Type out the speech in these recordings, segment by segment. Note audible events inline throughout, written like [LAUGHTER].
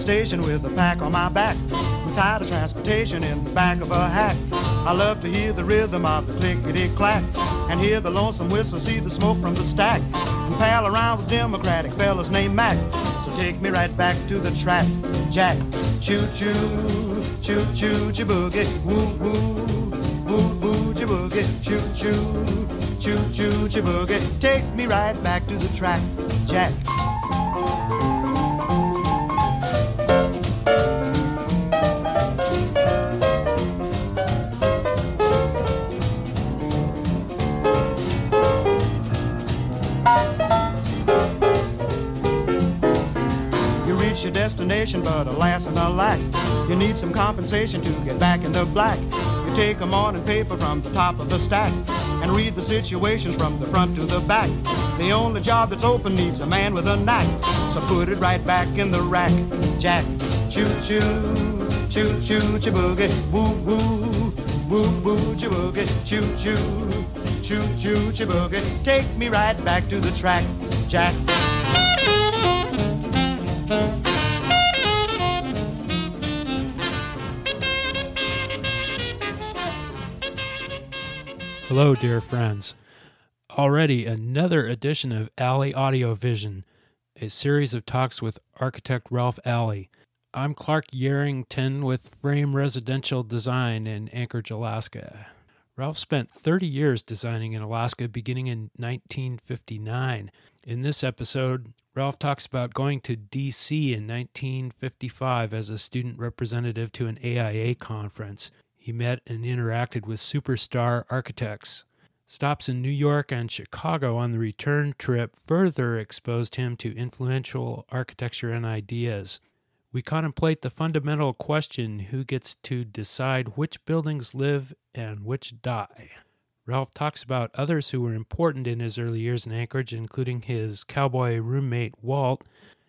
Station with a pack on my back. I'm tired of transportation in the back of a hack. I love to hear the rhythm of the clickety clack and hear the lonesome whistle, see the smoke from the stack, and pal around with Democratic fellas named Mac. So take me right back to the track, Jack. Choo choo, choo choo, choo boogie, woo woo, woo woo, choo choo choo, choo choo, choo boogie. Take me right back to the track, Jack. Alas and alack, you need some compensation to get back in the black. You take a morning paper from the top of the stack and read the situations from the front to the back. The only job that's open needs a man with a knack, so put it right back in the rack, Jack. Choo choo, choo choo, choo boogie, woo woo, woo woo, choo boogie, choo choo, choo choo, choo boogie. Take me right back to the track, Jack. Hello, dear friends. Already another edition of Alley Audio Vision, a series of talks with architect Ralph Alley. I'm Clark Yarrington with Frame Residential Design in Anchorage, Alaska. Ralph spent 30 years designing in Alaska beginning in 1959. In this episode, Ralph talks about going to DC in 1955 as a student representative to an AIA conference. He met and interacted with superstar architects. Stops in New York and Chicago on the return trip further exposed him to influential architecture and ideas. We contemplate the fundamental question who gets to decide which buildings live and which die. Ralph talks about others who were important in his early years in Anchorage, including his cowboy roommate Walt,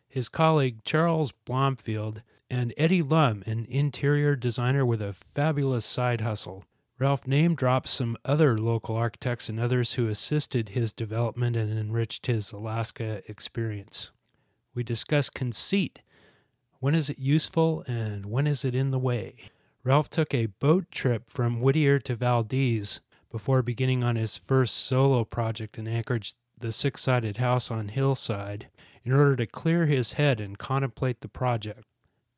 his colleague Charles Blomfield, and Eddie Lum, an interior designer with a fabulous side hustle. Ralph name drops some other local architects and others who assisted his development and enriched his Alaska experience. We discuss conceit. When is it useful and when is it in the way? Ralph took a boat trip from Whittier to Valdez before beginning on his first solo project in Anchorage, the six sided house on Hillside, in order to clear his head and contemplate the project.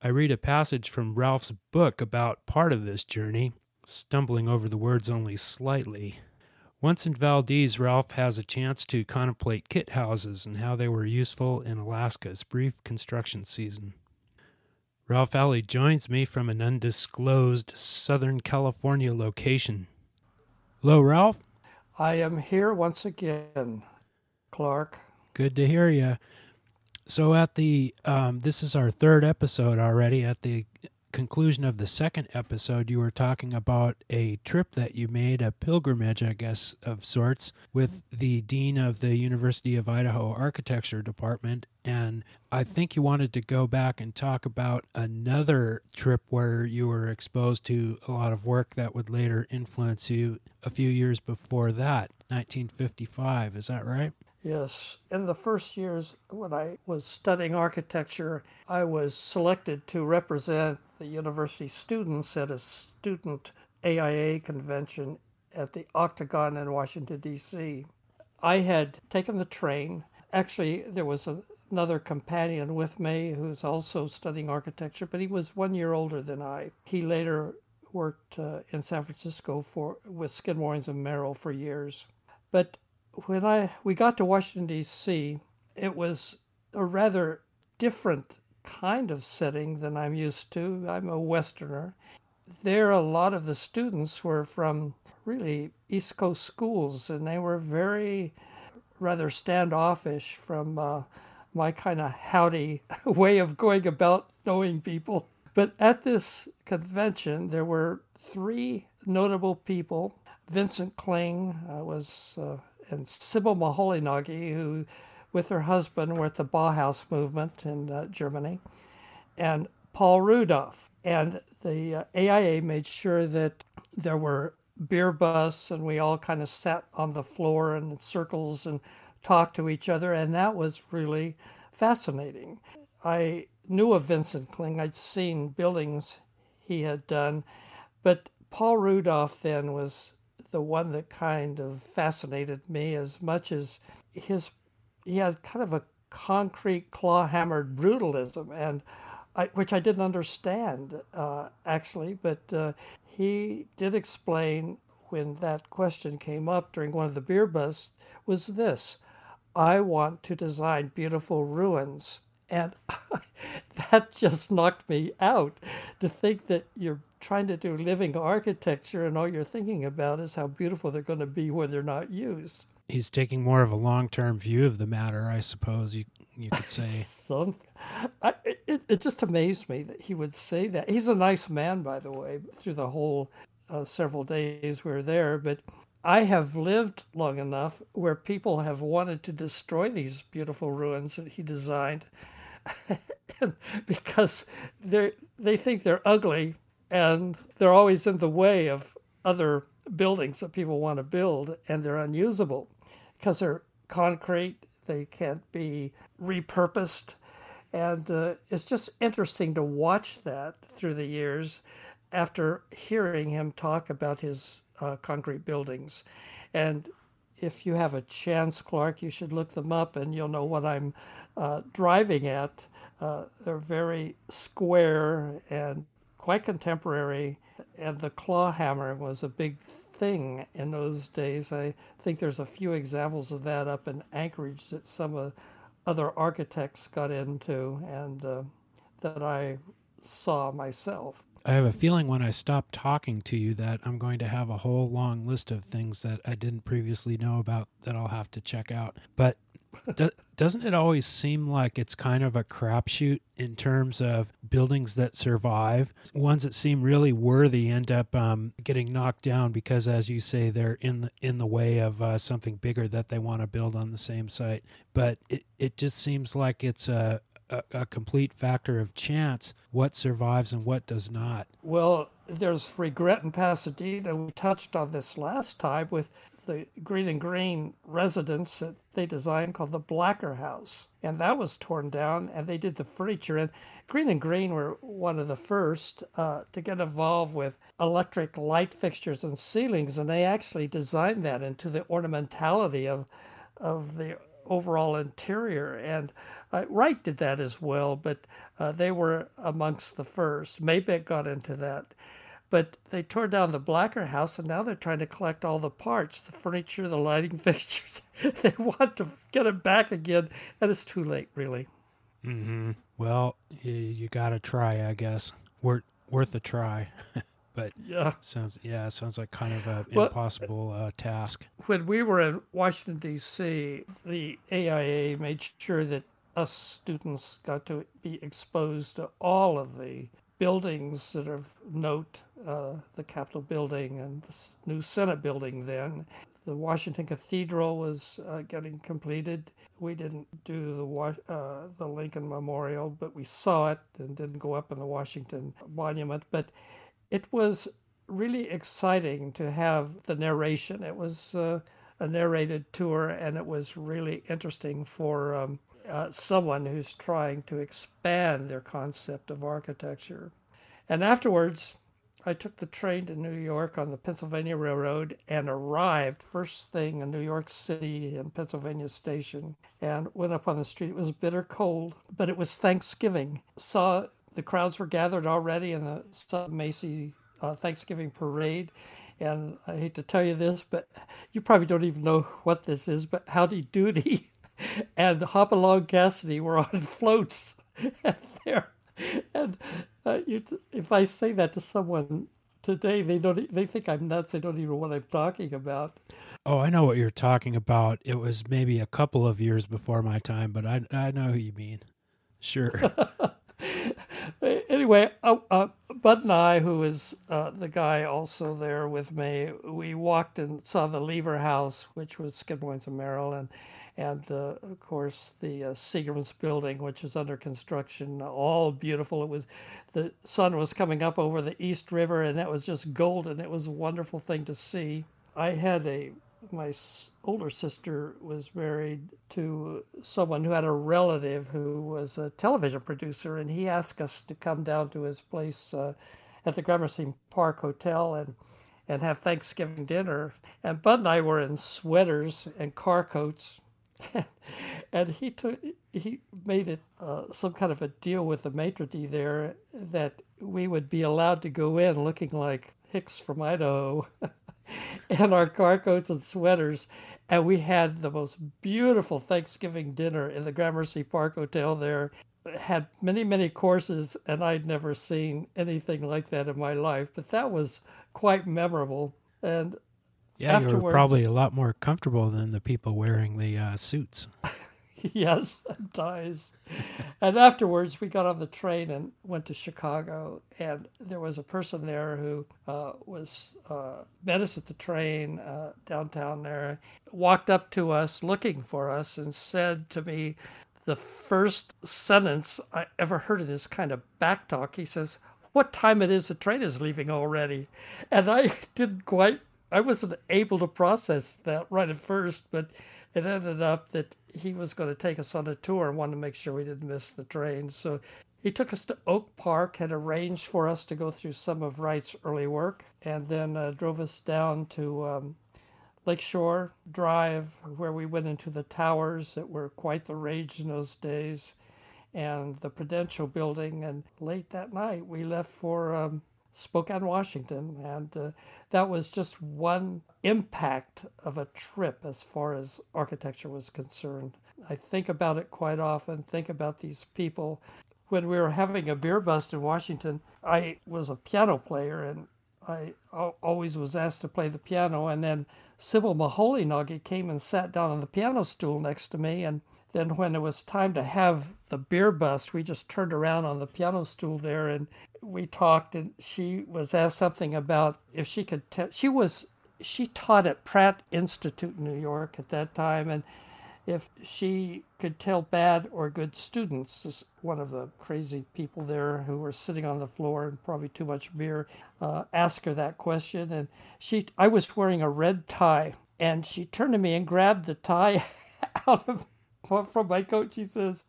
I read a passage from Ralph's book about part of this journey, stumbling over the words only slightly. Once in Valdez, Ralph has a chance to contemplate kit houses and how they were useful in Alaska's brief construction season. Ralph Alley joins me from an undisclosed Southern California location. Hello, Ralph. I am here once again, Clark. Good to hear you. So, at the um, this is our third episode already. At the conclusion of the second episode, you were talking about a trip that you made, a pilgrimage, I guess, of sorts, with the dean of the University of Idaho Architecture Department. And I think you wanted to go back and talk about another trip where you were exposed to a lot of work that would later influence you a few years before that, 1955. Is that right? Yes, in the first years when I was studying architecture, I was selected to represent the university students at a student AIA convention at the Octagon in Washington, D.C. I had taken the train. Actually, there was a, another companion with me who's also studying architecture, but he was one year older than I. He later worked uh, in San Francisco for with Skidmore and Merrill for years. But when I we got to Washington D.C., it was a rather different kind of setting than I'm used to. I'm a Westerner. There, a lot of the students were from really East Coast schools, and they were very rather standoffish from uh, my kind of howdy [LAUGHS] way of going about knowing people. But at this convention, there were three notable people. Vincent Kling uh, was uh, and Sybil Moholy-Nagy, who, with her husband, were at the Bauhaus movement in uh, Germany, and Paul Rudolph. And the uh, AIA made sure that there were beer busts, and we all kind of sat on the floor in circles and talked to each other, and that was really fascinating. I knew of Vincent Kling. I'd seen buildings he had done, but Paul Rudolph then was the one that kind of fascinated me as much as his he had kind of a concrete claw hammered brutalism and I, which I didn't understand uh, actually, but uh, he did explain when that question came up during one of the beer busts was this I want to design beautiful ruins. And [LAUGHS] that just knocked me out to think that you're trying to do living architecture and all you're thinking about is how beautiful they're going to be when they're not used. He's taking more of a long term view of the matter, I suppose you, you could [LAUGHS] say. Some, I, it, it just amazed me that he would say that. He's a nice man, by the way, through the whole uh, several days we were there. But I have lived long enough where people have wanted to destroy these beautiful ruins that he designed [LAUGHS] because they they think they're ugly and they're always in the way of other buildings that people want to build and they're unusable. Because they're concrete they can't be repurposed. And uh, it's just interesting to watch that through the years after hearing him talk about his uh, concrete buildings. And if you have a chance clark you should look them up and you'll know what i'm uh, driving at uh, they're very square and quite contemporary, and the claw hammer was a big thing in those days. I think there's a few examples of that up in Anchorage that some uh, other architects got into and uh, that I saw myself. I have a feeling when I stop talking to you that I'm going to have a whole long list of things that I didn't previously know about that I'll have to check out. But do, [LAUGHS] doesn't it always seem like it's kind of a crapshoot in terms of buildings that survive? Ones that seem really worthy end up um, getting knocked down because, as you say, they're in the in the way of uh, something bigger that they want to build on the same site. But it, it just seems like it's a, a, a complete factor of chance what survives and what does not. Well, there's regret in Pasadena. We touched on this last time with the Greene and Greene residence that they designed called the Blacker House. And that was torn down, and they did the furniture. And Greene and Greene were one of the first uh, to get involved with electric light fixtures and ceilings, and they actually designed that into the ornamentality of, of the overall interior. And uh, Wright did that as well, but uh, they were amongst the first. Maybeck got into that. But they tore down the Blacker house and now they're trying to collect all the parts the furniture, the lighting [LAUGHS] fixtures. they want to get it back again, and it's too late, really. Mm-hmm. Well, you, you got to try, I guess. Worth, worth a try. [LAUGHS] but yeah, sounds yeah, sounds like kind of an well, impossible uh, task. When we were in Washington D.C., the AIA made sure that us students got to be exposed to all of the buildings that are of note, uh, the Capitol building and the new Senate building then. The Washington Cathedral was uh, getting completed. We didn't do the uh, the Lincoln Memorial, but we saw it and didn't go up in the Washington Monument. But it was really exciting to have the narration. It was uh, a narrated tour, and it was really interesting for um, uh, someone who's trying to expand their concept of architecture. And afterwards, I took the train to New York on the Pennsylvania Railroad and arrived first thing in New York City in Pennsylvania Station and went up on the street. It was bitter cold, but it was Thanksgiving. Saw the crowds were gathered already in the Sub Macy uh, Thanksgiving parade. And I hate to tell you this, but you probably don't even know what this is, but Howdy Doody [LAUGHS] and Hopalong Cassidy were on [LAUGHS] floats there. And uh, you, if I say that to someone today, they don't. They think I'm nuts. They don't even know what I'm talking about. Oh, I know what you're talking about. It was maybe a couple of years before my time, but I I know who you mean. Sure. [LAUGHS] anyway, uh, uh, Bud and I, who is uh, the guy also there with me, we walked and saw the Lever House, which was Skidmore and Merrill and uh, of course the uh, Seagram's building, which is under construction, all beautiful. It was the sun was coming up over the East River, and that was just golden. It was a wonderful thing to see. I had a my older sister was married to someone who had a relative who was a television producer, and he asked us to come down to his place uh, at the Gramercy Park Hotel and and have Thanksgiving dinner. And Bud and I were in sweaters and car coats, [LAUGHS] and he took he made it uh, some kind of a deal with the maitre d there that we would be allowed to go in looking like Hicks from Idaho. [LAUGHS] and our car coats and sweaters. And we had the most beautiful Thanksgiving dinner in the Gramercy Park Hotel there. Had many, many courses, and I'd never seen anything like that in my life. But that was quite memorable. And yeah, you were probably a lot more comfortable than the people wearing the uh, suits. [LAUGHS] yes, and ties. and afterwards, we got on the train and went to Chicago. And there was a person there who uh, was uh, met us at the train uh, downtown there, walked up to us looking for us, and said to me, the first sentence I ever heard in this kind of back talk. He says, "What time it is? The train is leaving already," and I [LAUGHS] didn't quite. I wasn't able to process that right at first, but it ended up that he was going to take us on a tour and wanted to make sure we didn't miss the train. So he took us to Oak Park, had arranged for us to go through some of Wright's early work, and then uh, drove us down to um, Lakeshore Drive, where we went into the towers that were quite the rage in those days, and the Prudential Building. And late that night, we left for um, Spokane, Washington, and uh, that was just one impact of a trip as far as architecture was concerned. I think about it quite often, think about these people. When we were having a beer bust in Washington, I was a piano player and I always was asked to play the piano. And then Sybil Moholy-Nagy came and sat down on the piano stool next to me. And then when it was time to have the beer bust, we just turned around on the piano stool there and we talked. And she was asked something about if she could tell. She was she taught at Pratt Institute in New York at that time, and if she could tell bad or good students, this one of the crazy people there who were sitting on the floor and probably too much beer, uh, asked her that question, and she, I was wearing a red tie, and she turned to me and grabbed the tie [LAUGHS] out of from my coach. He says,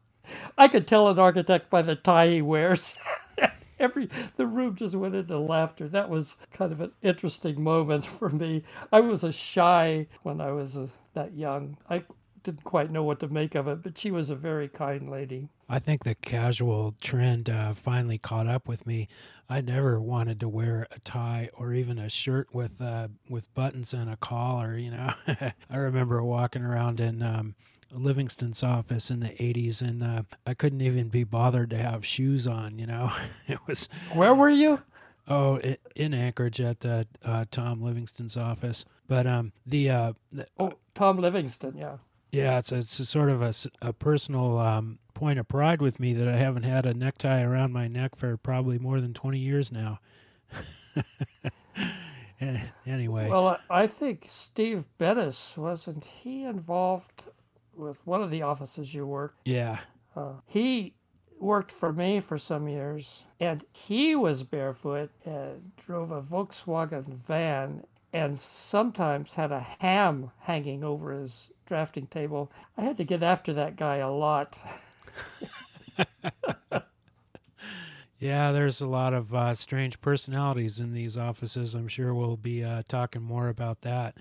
"I could tell an architect by the tie he wears." [LAUGHS] every the room just went into laughter. That was kind of an interesting moment [LAUGHS] for me. I was a shy when I was a, that young. I didn't quite know what to make of it, but she was a very kind lady. I think the casual trend uh, finally caught up with me. I never wanted to wear a tie or even a shirt with uh, with buttons and a collar. You know, [LAUGHS] I remember walking around in um, Livingston's office in the 80s, and uh, I couldn't even be bothered to have shoes on. You know, [LAUGHS] it was. Where were you? Oh, in Anchorage at uh, uh, Tom Livingston's office. But um, the, uh, the oh Tom Livingston, yeah, yeah, it's a, it's a sort of a, a personal um, point of pride with me that I haven't had a necktie around my neck for probably more than twenty years now. [LAUGHS] anyway, well, I think Steve Bettis wasn't he involved with one of the offices you worked. Yeah. Uh, he worked for me for some years, and he was barefoot and drove a Volkswagen van and sometimes had a ham hanging over his drafting table. I had to get after that guy a lot. yeah, there's a lot of uh, strange personalities in these offices. I'm sure we'll be uh, talking more about that.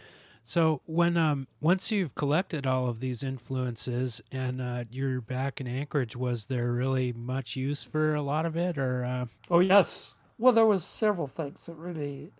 So when um once you've collected all of these influences and uh, you're back in Anchorage, was there really much use for a lot of it, or? Uh... Oh yes. Well, there was several things that really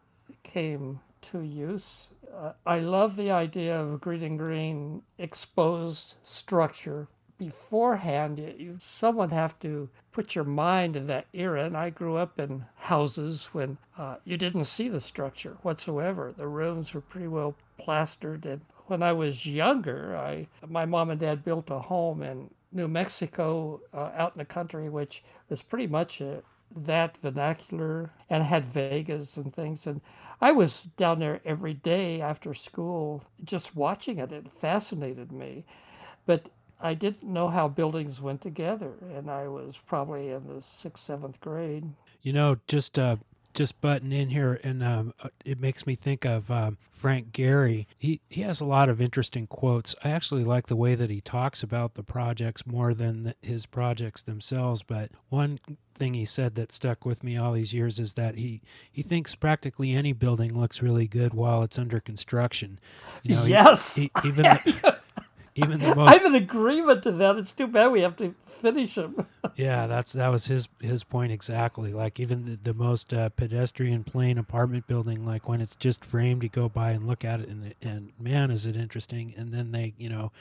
came to use. Uh, I love the idea of Greene and Greene exposed structure. Beforehand, you, someone have to put your mind in that era. And I grew up in houses when uh, you didn't see the structure whatsoever. The rooms were pretty well plastered. And when I was younger, I my mom and dad built a home in New Mexico, uh, out in the country, which was pretty much a, that vernacular and had vigas and things. And I was down there every day after school just watching it. It fascinated me. But I didn't know how buildings went together, and I was probably in the sixth, seventh grade. You know, just uh, just button in here, and um, uh, it makes me think of um, Frank Gehry. He he has a lot of interesting quotes. I actually like the way that he talks about the projects more than the, his projects themselves. But one thing he said that stuck with me all these years is that he he thinks practically any building looks really good while it's under construction. You know, yes, he, he, even [LAUGHS] the, even the [LAUGHS] most. I have an agreement to that. It's too bad we have to finish them. [LAUGHS] yeah, that's that was his his point exactly. Like even the, the most uh, pedestrian plain apartment building, like when it's just framed, you go by and look at it, and and man, is it interesting. And then they, you know,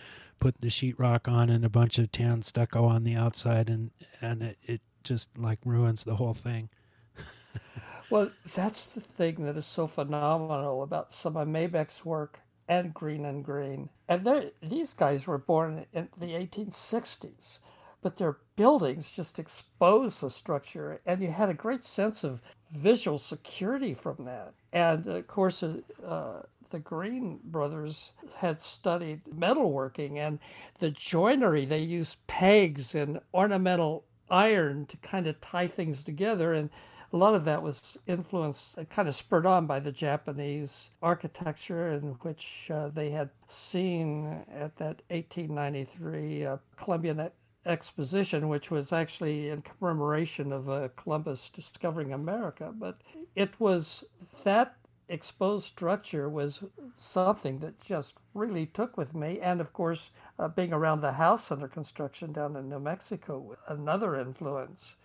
put the sheetrock on and a bunch of tan stucco on the outside, and and it, it just like ruins the whole thing. [LAUGHS] well, that's the thing that is so phenomenal about some of Maybeck's work and Greene and Greene. And these guys were born in the 1860s, but their buildings just exposed the structure, and you had a great sense of visual security from that. And of course, uh, the Greene brothers had studied metalworking and the joinery. They used pegs and ornamental iron to kind of tie things together. And a lot of that was influenced, uh, kind of spurred on by the Japanese architecture, in which uh, they had seen at that 1893 uh, Columbian Exposition, which was actually in commemoration of uh, Columbus discovering America. But it was that exposed structure was something that just really took with me. And of course, uh, being around the house under construction down in New Mexico, another influence.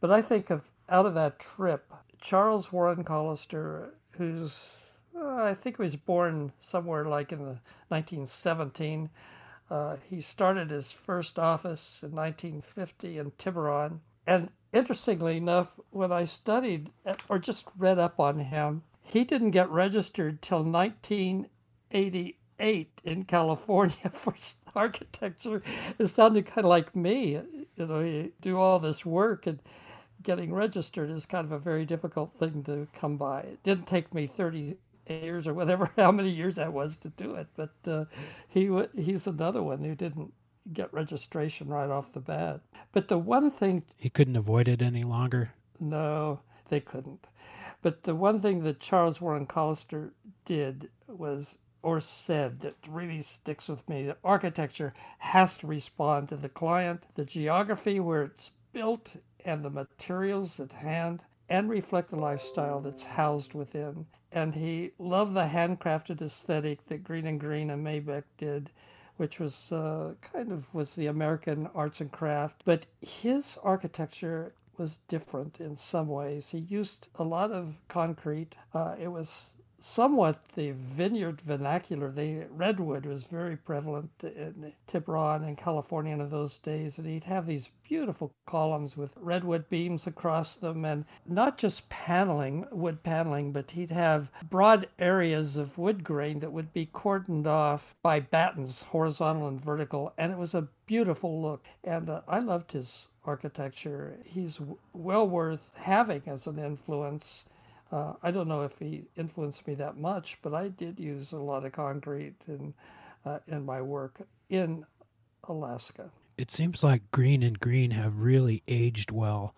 But I think of out of that trip, Charles Warren Callister, who's uh, I think he was born somewhere like in the 1917. Uh, he started his first office in 1950 in Tiburon. And interestingly enough, when I studied or just read up on him, he didn't get registered till 1988 in California [LAUGHS] for architecture. It sounded kind of like me. You know, you do all this work and getting registered is kind of a very difficult thing to come by. It didn't take me 30 years or whatever, [LAUGHS] how many years that was to do it, but uh, he he's another one who didn't get registration right off the bat. But the one thing he couldn't avoid it any longer. No, they couldn't. But the one thing that Charles Warren Callister did was or said that really sticks with me that architecture has to respond to the client, the geography where it's built and the materials at hand and reflect the lifestyle that's housed within. And he loved the handcrafted aesthetic that Greene and Greene and Maybeck did, which was uh, kind of was the American arts and craft. But his architecture was different in some ways. He used a lot of concrete. Uh, it was somewhat the vineyard vernacular. The redwood was very prevalent in Tiburon and California in those days, and he'd have these beautiful columns with redwood beams across them, and not just paneling, wood paneling, but he'd have broad areas of wood grain that would be cordoned off by battens, horizontal and vertical, and it was a beautiful look. And uh, I loved his architecture. He's well worth having as an influence uh, I don't know if he influenced me that much, but I did use a lot of concrete in uh, in my work in Alaska. It seems like Greene and Greene have really aged well.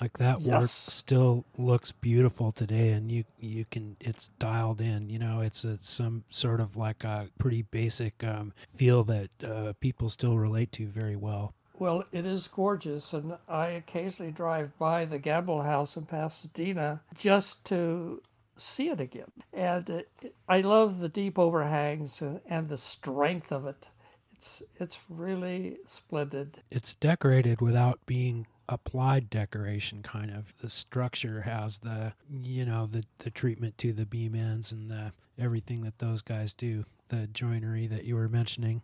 Like that yes. work still looks beautiful today, and you you can it's dialed in. You know, it's a, some sort of like a pretty basic um, feel that uh, people still relate to very well. Well, it is gorgeous, and I occasionally drive by the Gamble House in Pasadena just to see it again. And it, I love the deep overhangs and, and the strength of it. It's it's really splendid. It's decorated without being applied decoration kind of the structure has the you know the the treatment to the beam ends and the everything that those guys do the joinery that you were mentioning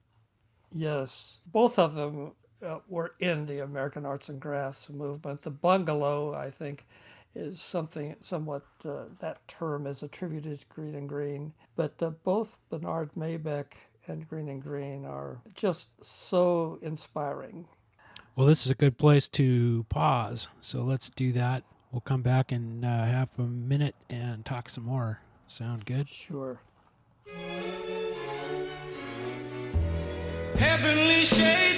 yes both of them uh, were in the American arts and crafts movement. The bungalow, I think, is something somewhat uh, that term is attributed to Greene and Greene. But uh, both Bernard Maybeck and Greene and Greene are just so inspiring. Well, this is a good place to pause. So let's do that. We'll come back in uh, half a minute and talk some more. Sound good? Sure. Heavenly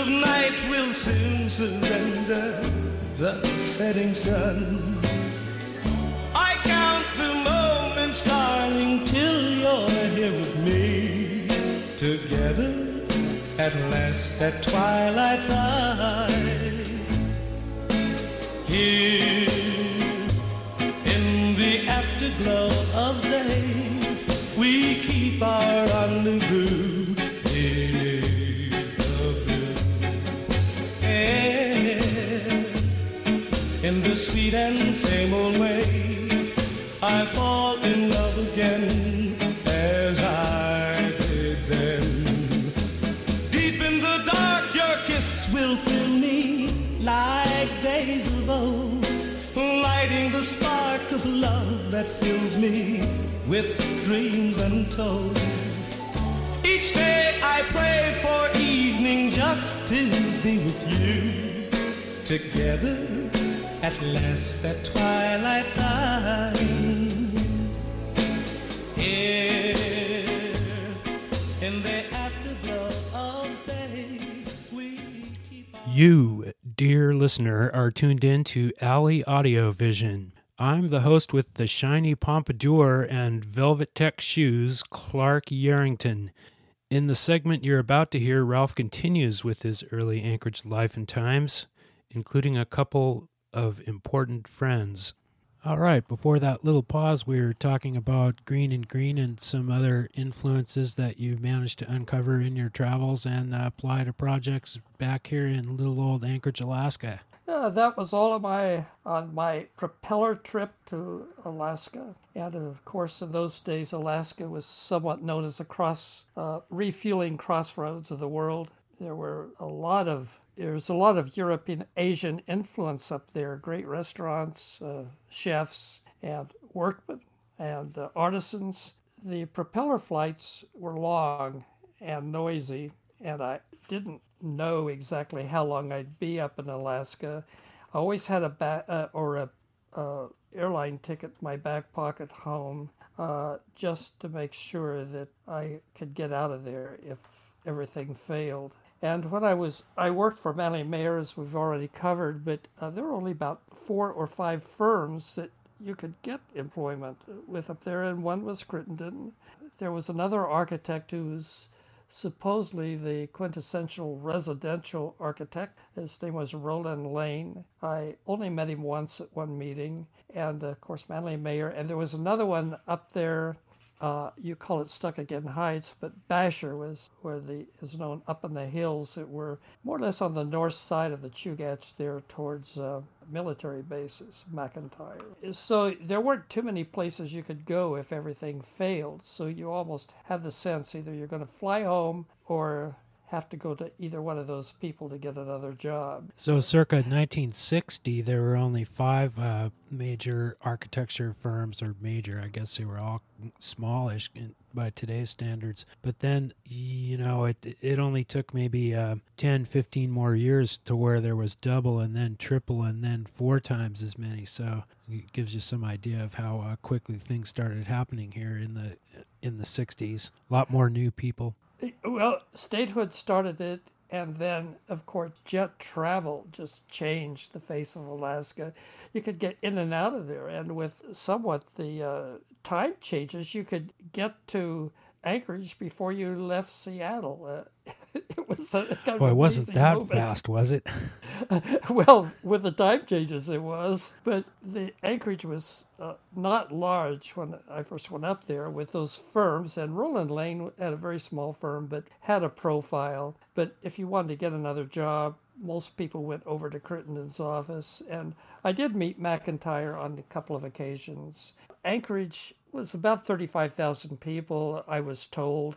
of night will soon surrender the setting sun. I count the moments, darling, till you're here with me. Together at last at twilight light. Here in the afterglow of day, we keep our rendezvous The sweet and same old way, I fall in love again as I did then. Deep in the dark, your kiss will thrill me like days of old, lighting the spark of love that fills me with dreams untold. Each day I pray for evening just to be with you. Together at last at twilight time. Here in the afterglow of day, we keep You, dear listener, are tuned in to Alley Audio Vision. I'm the host with the shiny pompadour and velvet tech shoes, Clark Yarrington. In the segment you're about to hear, Ralph continues with his early Anchorage life and times, including a couple of important friends. All right, before that little pause, we were talking about Greene and Greene and some other influences that you managed to uncover in your travels and uh, apply to projects back here in little old Anchorage, Alaska. Yeah, that was all of my on my propeller trip to Alaska, and of course, in those days, Alaska was somewhat known as a cross uh, refueling crossroads of the world. There were a lot of there's a lot of European Asian influence up there. Great restaurants, uh, chefs, and workmen and uh, artisans. The propeller flights were long and noisy, and I didn't know exactly how long I'd be up in Alaska. I always had a ba- uh, or a uh, airline ticket in my back pocket home uh, just to make sure that I could get out of there if everything failed. And when I was, I worked for Manley Mayer, as we've already covered, but uh, there were only about four or five firms that you could get employment with up there, and one was Crittenden. There was another architect who was supposedly the quintessential residential architect. His name was Roland Lane. I only met him once at one meeting, and of course, Manley Mayer. And there was another one up there. Uh, you call it Stuckagain Heights, but Basher was where the is known up in the hills that were more or less on the north side of the Chugach there towards uh, military bases, McIntyre. So there weren't too many places you could go if everything failed. So you almost had the sense either you're going to fly home or have to go to either one of those people to get another job. So, circa 1960, there were only five uh, major architecture firms, or major, I guess they were all smallish by today's standards. But then, you know, it it only took maybe uh, 10, 15 more years to where there was double and then triple and then four times as many. So, it gives you some idea of how uh, quickly things started happening here in the in the 60s. A lot more new people. Well, statehood started it, and then, of course, jet travel just changed the face of Alaska. You could get in and out of there, and with somewhat the uh, time changes, you could get to Anchorage before you left Seattle. Uh, [LAUGHS] it was a kind of Boy, it wasn't that movement. fast, was it? [LAUGHS] well, with the time changes, it was. But the Anchorage was uh, not large when I first went up there with those firms. And Roland Lane had a very small firm, but had a profile. But if you wanted to get another job, most people went over to Crittenden's office. And I did meet McIntyre on a couple of occasions. Anchorage was about 35,000 people, I was told.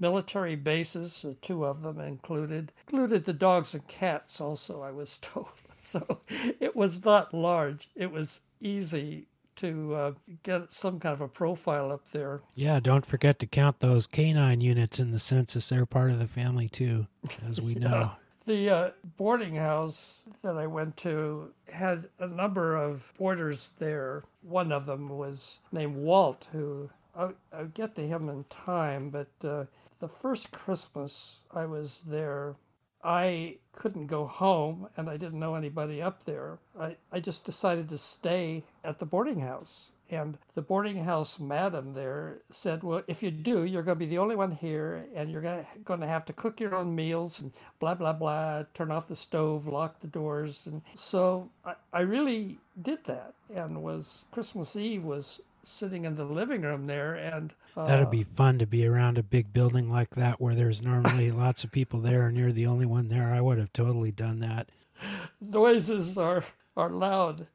Military bases, two of them included, included the dogs and cats also, I was [LAUGHS] told. So it was not large. It was easy to uh, get some kind of a profile up there. Yeah, don't forget to count those canine units in the census. They're part of the family too, as we [LAUGHS] know. The uh, boarding house that I went to had a number of boarders there. One of them was named Walt, who I'll, I'll get to him in time, but uh, the first Christmas I was there, I couldn't go home and I didn't know anybody up there. I, I just decided to stay at the boarding house. And the boarding house madam there said, Well, if you do, you're going to be the only one here, and you're going to have to cook your own meals and blah, blah, blah, turn off the stove, lock the doors. And so I, I really did that. And was Christmas Eve was sitting in the living room there and uh, that'd be fun to be around a big building like that where there's normally [LAUGHS] lots of people there and you're the only one there. I would have totally done that. Noises are are loud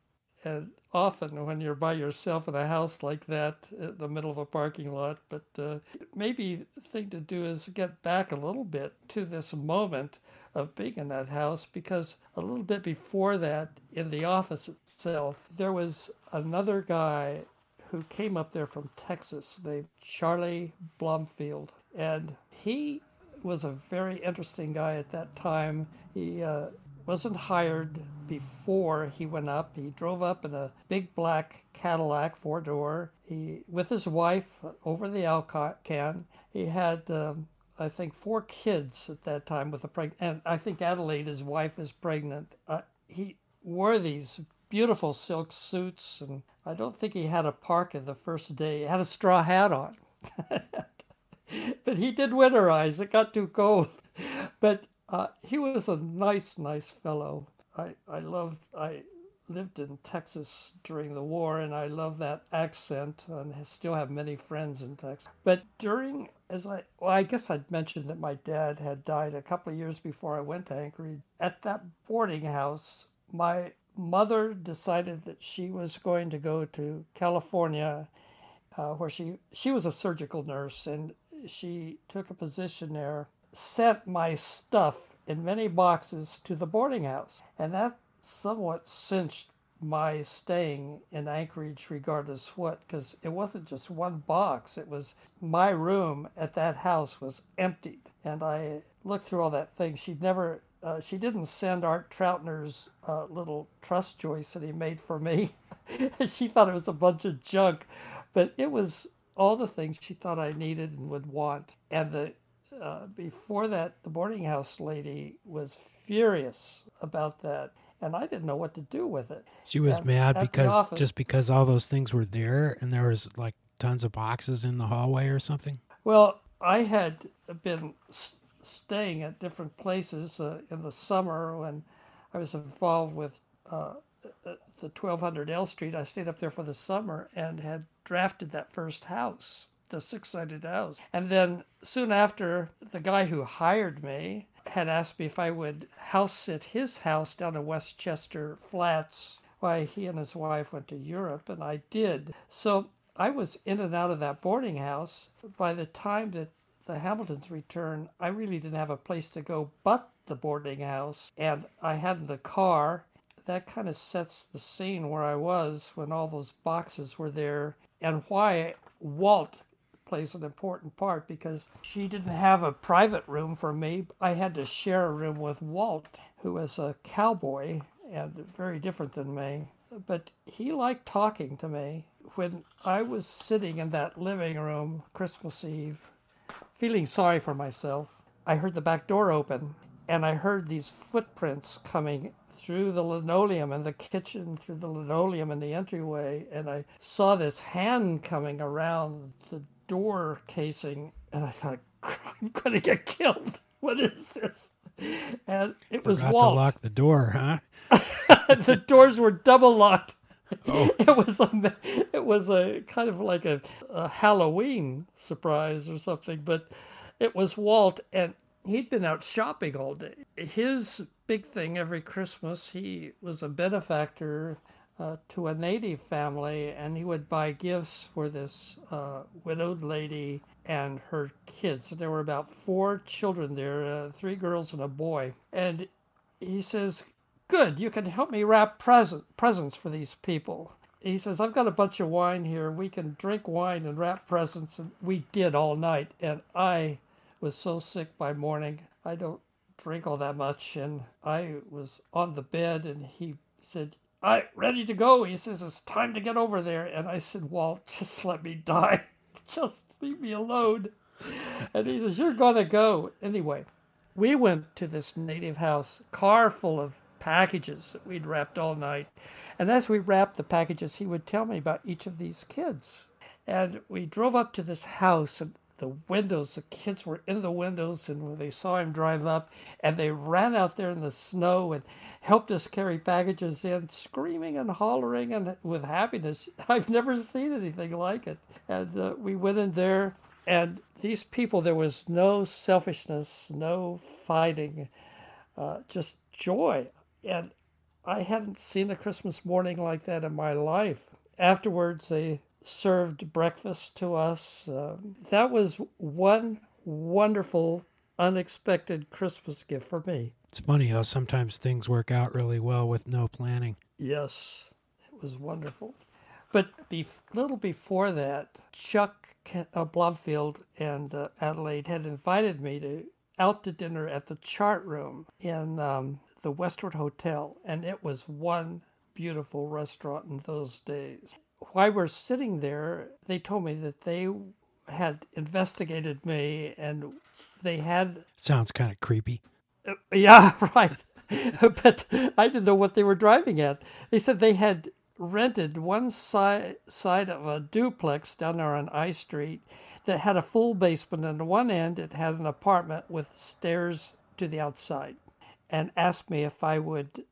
and often when you're by yourself in a house like that in the middle of a parking lot but uh, maybe the thing to do is get back a little bit to this moment of being in that house because a little bit before that in the office itself there was another guy who came up there from Texas named Charlie Blomfield. And he was a very interesting guy at that time. He uh, wasn't hired before he went up. He drove up in a big black Cadillac four door. He with his wife over the Alcan. He had um, I think four kids at that time with a pregnant, and I think Adelaide, his wife, is pregnant. Uh, he wore these beautiful silk suits, and I don't think he had a parka the first day. He had a straw hat on. [LAUGHS] but he did winterize. It got too cold. [LAUGHS] But uh, he was a nice, nice fellow. I, I loved, I lived in Texas during the war, and I love that accent, and I still have many friends in Texas. But during, as I, well, I guess I'd mentioned that my dad had died a couple of years before I went to Anchorage. At that boarding house, my mother decided that she was going to go to California, uh, where she she was a surgical nurse, and she took a position there. Sent my stuff in many boxes to the boarding house, and that somewhat cinched my staying in Anchorage, regardless what, because it wasn't just one box. It was my room at that house was emptied, and I looked through all that thing. She'd never uh, she didn't send Art Troutner's uh, little truss joist that he made for me. [LAUGHS] she thought it was a bunch of junk, but it was all the things she thought I needed and would want. And the uh, before that, the boarding house lady was furious about that, and I didn't know what to do with it. She was and mad because office, just because all those things were there, and there was like tons of boxes in the hallway or something. Well, I had been staying at different places uh, in the summer when I was involved with uh, the 1200 L Street. I stayed up there for the summer and had drafted that first house, the six sided house. And then soon after, the guy who hired me had asked me if I would house sit his house down in Westchester Flats. Why, he and his wife went to Europe, and I did. So I was in and out of that boarding house. By the time that the Hamiltons' return, I really didn't have a place to go but the boarding house, and I hadn't a car. That kind of sets the scene where I was when all those boxes were there, and why Walt plays an important part because she didn't have a private room for me. I had to share a room with Walt, who was a cowboy and very different than me. But he liked talking to me. When I was sitting in that living room Christmas Eve Feeling sorry for myself, I heard the back door open and I heard these footprints coming through the linoleum in the kitchen, through the linoleum in the entryway, and I saw this hand coming around the door casing, and I thought, [LAUGHS] I'm going to get killed. What is this? And it Forgot was Walt. to lock the door, huh? [LAUGHS] the doors were double locked. Oh. [LAUGHS] It was a it was a kind of like a, a Halloween surprise or something, but it was Walt, and he'd been out shopping all day. His big thing every Christmas, he was a benefactor uh, to a native family, and he would buy gifts for this uh, widowed lady and her kids. There were about four children there, uh, three girls and a boy. And he says, "Good, you can help me wrap present presents for these people." He says, "I've got a bunch of wine here. We can drink wine and wrap presents." And we did all night, and I was so sick by morning. I don't drink all that much, and I was on the bed, and he said, I ready to go. He says, It's time to get over there. And I said, Walt, [LAUGHS] just let me die. [LAUGHS] just leave me alone. And he says, You're going to go. Anyway, we went to this native house, car full of packages that we'd wrapped all night. And as we wrapped the packages, he would tell me about each of these kids. And we drove up to this house, and the windows, the kids were in the windows, and when they saw him drive up, and they ran out there in the snow and helped us carry packages in, screaming and hollering and with happiness. [LAUGHS] I've never seen anything like it. And uh, we went in there, and these people, there was no selfishness, no fighting, uh, just joy. And I hadn't seen a Christmas morning like that in my life. Afterwards, they served breakfast to us. Uh, that was one wonderful, unexpected Christmas gift for me. It's funny how sometimes things work out really well with no planning. Yes, it was wonderful. But a little before that, Chuck uh, Blomfield and uh, Adelaide had invited me to out to dinner at the chart room in um, the Westward Hotel, and it was one beautiful restaurant in those days while we're sitting there, they told me that they had investigated me and they had. Sounds kind of creepy. Uh, yeah, [LAUGHS] right. but I didn't know what they were driving at. They said they had rented one side side of a duplex down there on I Street that had a full basement, and on one end it had an apartment with stairs to the outside, and asked me if I would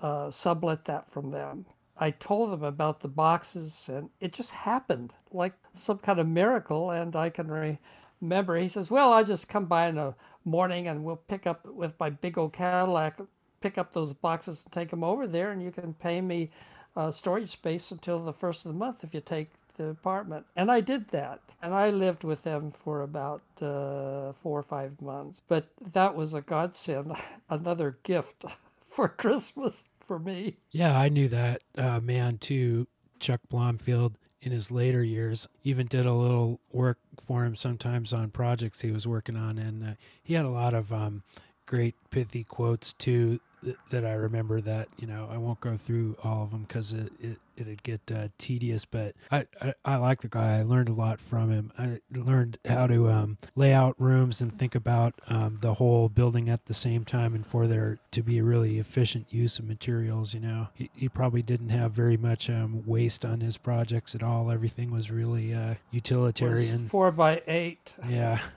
uh, sublet that from them. I told them about the boxes, and it just happened like some kind of miracle. And I can remember he says, "Well, I'll just come by in the morning, and we'll pick up with my big old Cadillac, pick up those boxes and take them over there, and you can pay me uh, storage space until the first of the month if you take the apartment." And I did that, and I lived with them for about uh, four or five months. But that was a godsend, [LAUGHS] another gift [LAUGHS] for Christmas for me. Yeah, I knew that uh, man too, Chuck Blomfield. In his later years, even did a little work for him sometimes on projects he was working on, and uh, he had a lot of um, great pithy quotes too that I remember that you know I won't go through all of them because it, it it'd get uh, tedious. But I, I, I like the guy. I learned a lot from him. I learned how to um, lay out rooms and think about um, the whole building at the same time, and for there to be a really efficient use of materials. You know, he, he probably didn't have very much um, waste on his projects at all. Everything was really uh, utilitarian. four by eight. Yeah. [LAUGHS]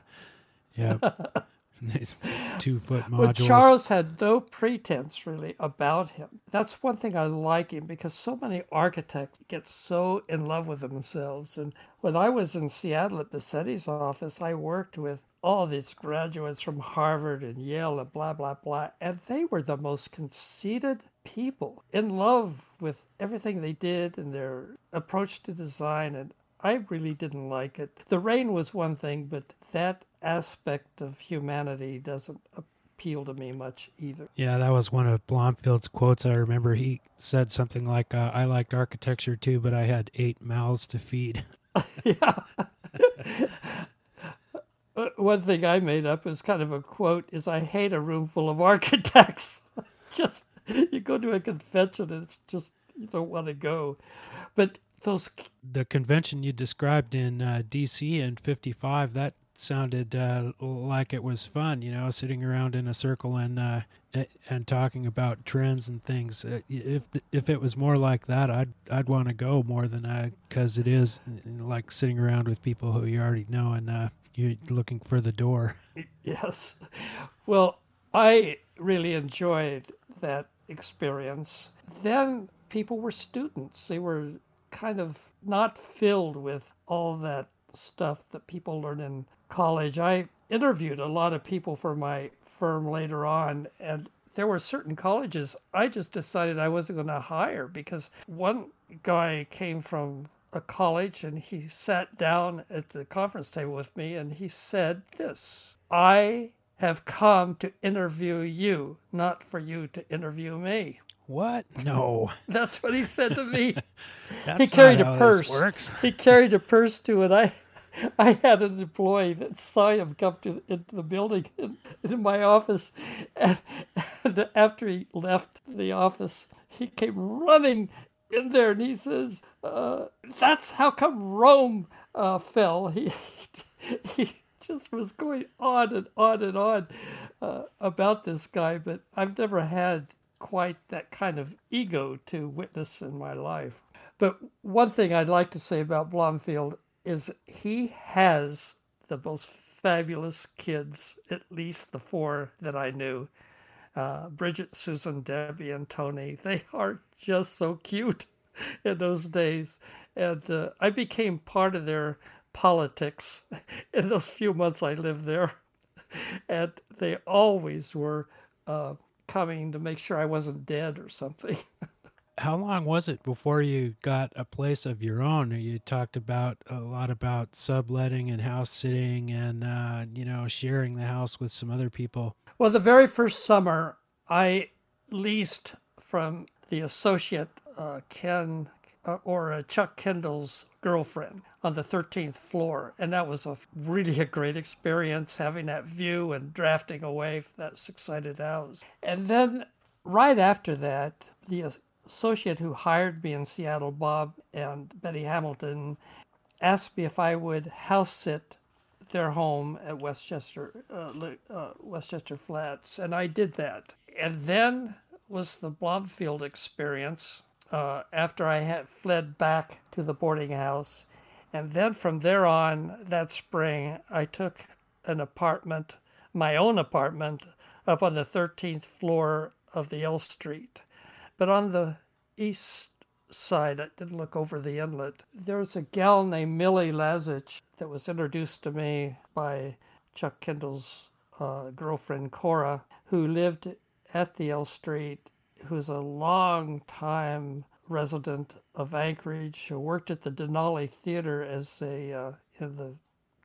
Yeah. [LAUGHS] two foot modules. But Charles had no pretense really about him. That's one thing I like him because so many architects get so in love with themselves. And when I was in Seattle at Bassetti's office, I worked with all these graduates from Harvard and Yale and blah, blah, blah. And they were the most conceited people in love with everything they did and their approach to design. And I really didn't like it. The rain was one thing, but that aspect of humanity doesn't appeal to me much either. Yeah, that was one of Blomfield's quotes. I remember he said something like, uh, "I liked architecture too, but I had eight mouths to feed." yeah. [LAUGHS] [LAUGHS] Uh, one thing I made up as kind of a quote is, "I hate a room full of [LAUGHS] architects." just you go to a convention and it's just you don't want to go, but those the convention you described in uh, D.C. in '55 that sounded uh, like it was fun, you know, sitting around in a circle and uh, and talking about trends and things. Uh, if if it was more like that, I'd I'd want to go more than I because it is like sitting around with people who you already know and uh, you're looking for the door. [LAUGHS] Yes, well, I really enjoyed that experience. Then people were students; they were kind of not filled with all that stuff that people learn in college. I interviewed a lot of people for my firm later on, and there were certain colleges I just decided I wasn't going to hire because one guy came from a college and he sat down at the conference table with me and he said this I have come to interview you, not for you to interview me. What? No. [LAUGHS] That's what he said to me. [LAUGHS] He carried a purse. He carried a purse to it. I, I had an employee that saw him come to into the building [LAUGHS] in, in my office, and, and after he left the office, he came running in there and he says, uh, "That's how come Rome uh, fell." [LAUGHS] He, he just was going on and on and on uh, about this guy, but I've never had quite that kind of ego to witness in my life. But one thing I'd like to say about Blomfield is he has the most fabulous kids, at least the four that I knew. Uh, Bridget, Susan, Debbie, and Tony. They are just so cute [LAUGHS] in those days. And uh, I became part of their politics [LAUGHS] in those few months I lived there. [LAUGHS] And they always were uh, coming to make sure I wasn't dead or something. How long was it before you got a place of your own? You talked about a lot about subletting and house sitting and, uh, you know, sharing the house with some other people. Well, the very first summer, I leased from the associate uh, Ken uh, or uh, Chuck Kendall's girlfriend on the 13th floor. And that was a really a great experience having that view and drafting away that six sided house. And then right after that, the associate who hired me in Seattle, Bob and Betty Hamilton, asked me if I would house sit their home at Westchester, uh, uh, Westchester Flats, and I did that. And then was the Blomfield experience uh, after I had fled back to the boarding house. And then from there on, that spring, I took an apartment, my own apartment, up on the 13th floor of the L Street. But on the east side, I didn't look over the inlet. There was a gal named Millie Lazich that was introduced to me by Chuck Kendall's uh, girlfriend Cora, who lived at the L Street, who's a long time resident of Anchorage, who worked at the Denali Theater as a uh, in the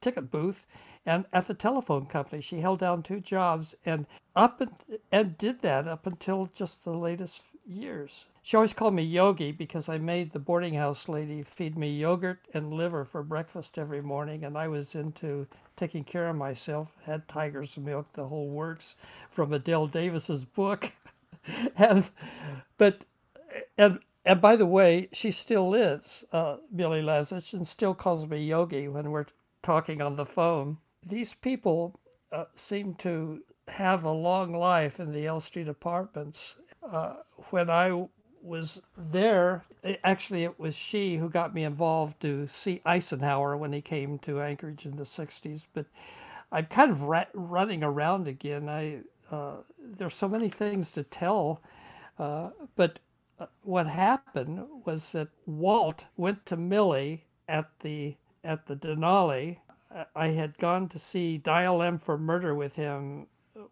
ticket booth and at the telephone company. She held down two jobs and up and, and did that up until just the latest years. She always called me Yogi because I made the boarding house lady feed me yogurt and liver for breakfast every morning, and I was into taking care of myself. Had tiger's milk, the whole works, from Adele Davis's book, [LAUGHS] and but and and by the way, she still is uh, Millie Lazich and still calls me Yogi when we're talking on the phone. These people uh, seem to have a long life in the L Street apartments. Uh, when I was there, actually, it was she who got me involved to see Eisenhower when he came to Anchorage in the 60s. But I'm kind of ra- running around again. I uh, There's so many things to tell. Uh, but uh, what happened was that Walt went to Millie at the at the Denali. I had gone to see Dial M for Murder with him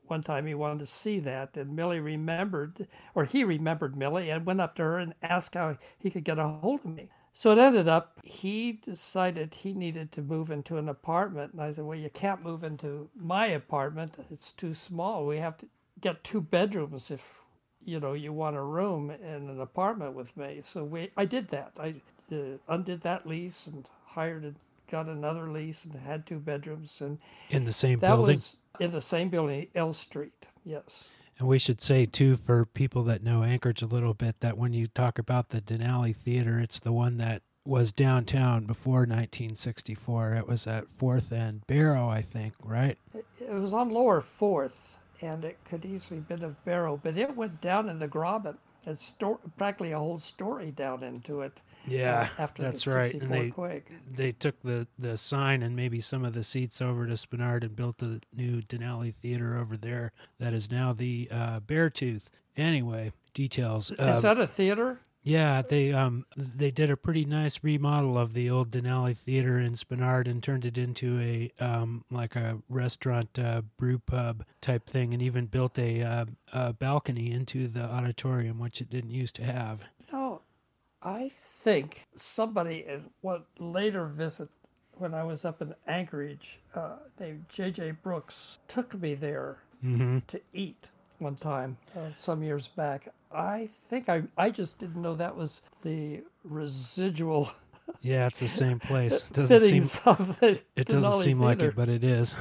one time. He wanted to see that, and Millie remembered, or he remembered Millie, and went up to her and asked how he could get a hold of me. So it ended up he decided he needed to move into an apartment, and I said, "Well, you can't move into my apartment; it's too small. We have to get two bedrooms if you know you want a room in an apartment with me." So we, I did that. I uh, undid that lease and hired and got another lease and had two bedrooms and in the same that building. was in the same building, L Street. Yes. And we should say too, for people that know Anchorage a little bit, that when you talk about the Denali Theater, it's the one that was downtown before 1964. It was at Fourth and Barrow, I think, right? It was on Lower Fourth, and it could easily have been of Barrow, but it went down in the Graben. It's store, practically a whole story down into it. Yeah, uh, after that's right. And they quake. they took the the sign and maybe some of the seats over to Spenard and built the new Denali Theater over there. That is now the uh, Bear Tooth. Anyway, details. Is Um, that a theater? Yeah, they um they did a pretty nice remodel of the old Denali Theater in Spenard and turned it into a um like a restaurant uh, brew pub type thing, and even built a, uh, a balcony into the auditorium, which it didn't used to have. I think somebody in what later visit when I was up in Anchorage, uh, named J.J. Brooks, took me there to eat one time uh, some years back. I think I I just didn't know that was the residual [LAUGHS] Yeah, it's the same place. It [LAUGHS] doesn't seem of the it doesn't Denali seem like it, but it is.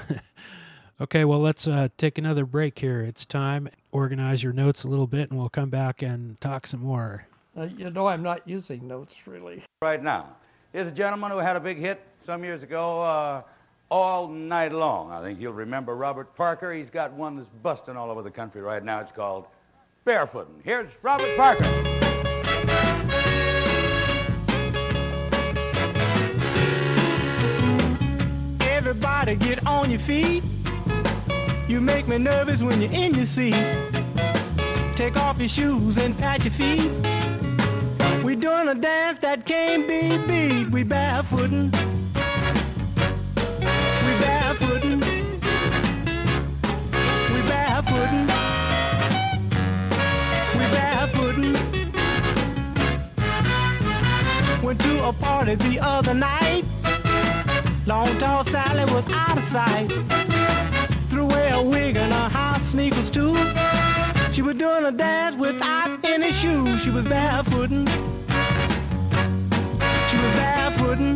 [LAUGHS] okay, well let's uh, take another break here. It's time. Organize your notes a little bit, and we'll come back and talk some more. Uh, you know, I'm not using notes really. right now. Here's a gentleman who had a big hit some years ago, uh, All Night Long. I think you'll remember Robert Parker. He's got one that's busting all over the country right now. It's called Barefootin'. Here's Robert Parker. Everybody get on your feet. You make me nervous when you're in your seat. Take off your shoes and pat your feet. We doing a dance that can't be beat. We barefootin'. We barefootin'. We barefootin'. We barefootin'. Went to a party the other night. Long tall Sally was out of sight. Threw away a wig and her house sneakers too. She was doing a dance without any shoes. She was barefootin'. She was barefootin'.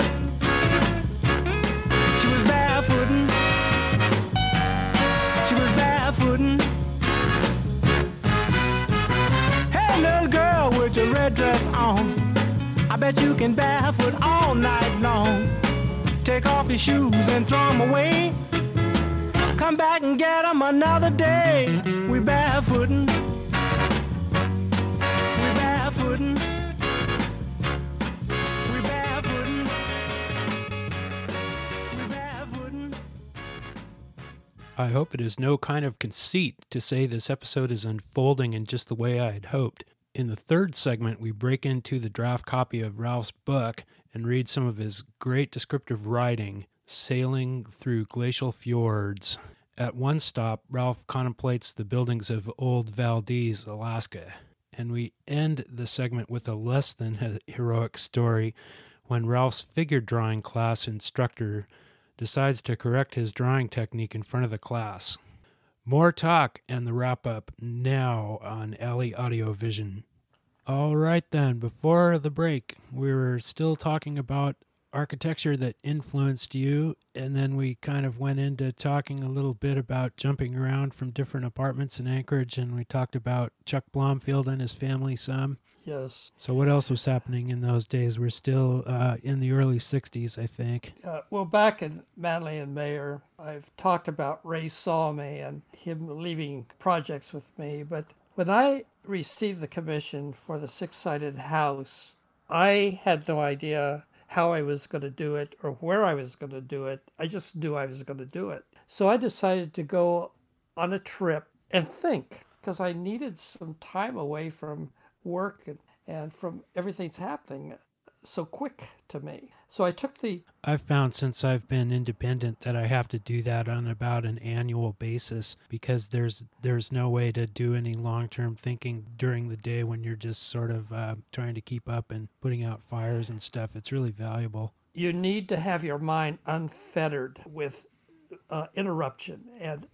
She was barefootin'. She was barefootin'. Hey, little girl with your red dress on. I bet you can barefoot all night long. Take off your shoes and throw 'em away. Come back and get 'em another day. We barefootin'. I hope it is no kind of conceit to say this episode is unfolding in just the way I had hoped. In the third segment, we break into the draft copy of Ralph's book and read some of his great descriptive writing, Sailing Through Glacial Fjords. At one stop, Ralph contemplates the buildings of Old Valdez, Alaska. And we end the segment with a less than heroic story when Ralph's figure drawing class instructor decides to correct his drawing technique in front of the class. More talk and the wrap up now on Alley Audio Vision. All right, then, before the break, we were still talking about architecture that influenced you, and then we kind of went into talking a little bit about jumping around from different apartments in Anchorage, and we talked about Chuck Blomfield and his family some. Yes. So, what else was happening in those days? We're still uh, in the early 60s, I think. Uh, well, back in Manley and Mayer, I've talked about Ray Salme and him leaving projects with me. But when I received the commission for the six sided house, I had no idea how I was going to do it or where I was going to do it. I just knew I was going to do it. So I decided to go on a trip and think because I needed some time away from work and, and from everything's happening so quick to me. So I took the I've found since I've been independent that I have to do that on about an annual basis because there's there's no way to do any long term thinking during the day when you're just sort of uh, trying to keep up and putting out fires and stuff. It's really valuable. you need to have your mind unfettered with uh, interruption. And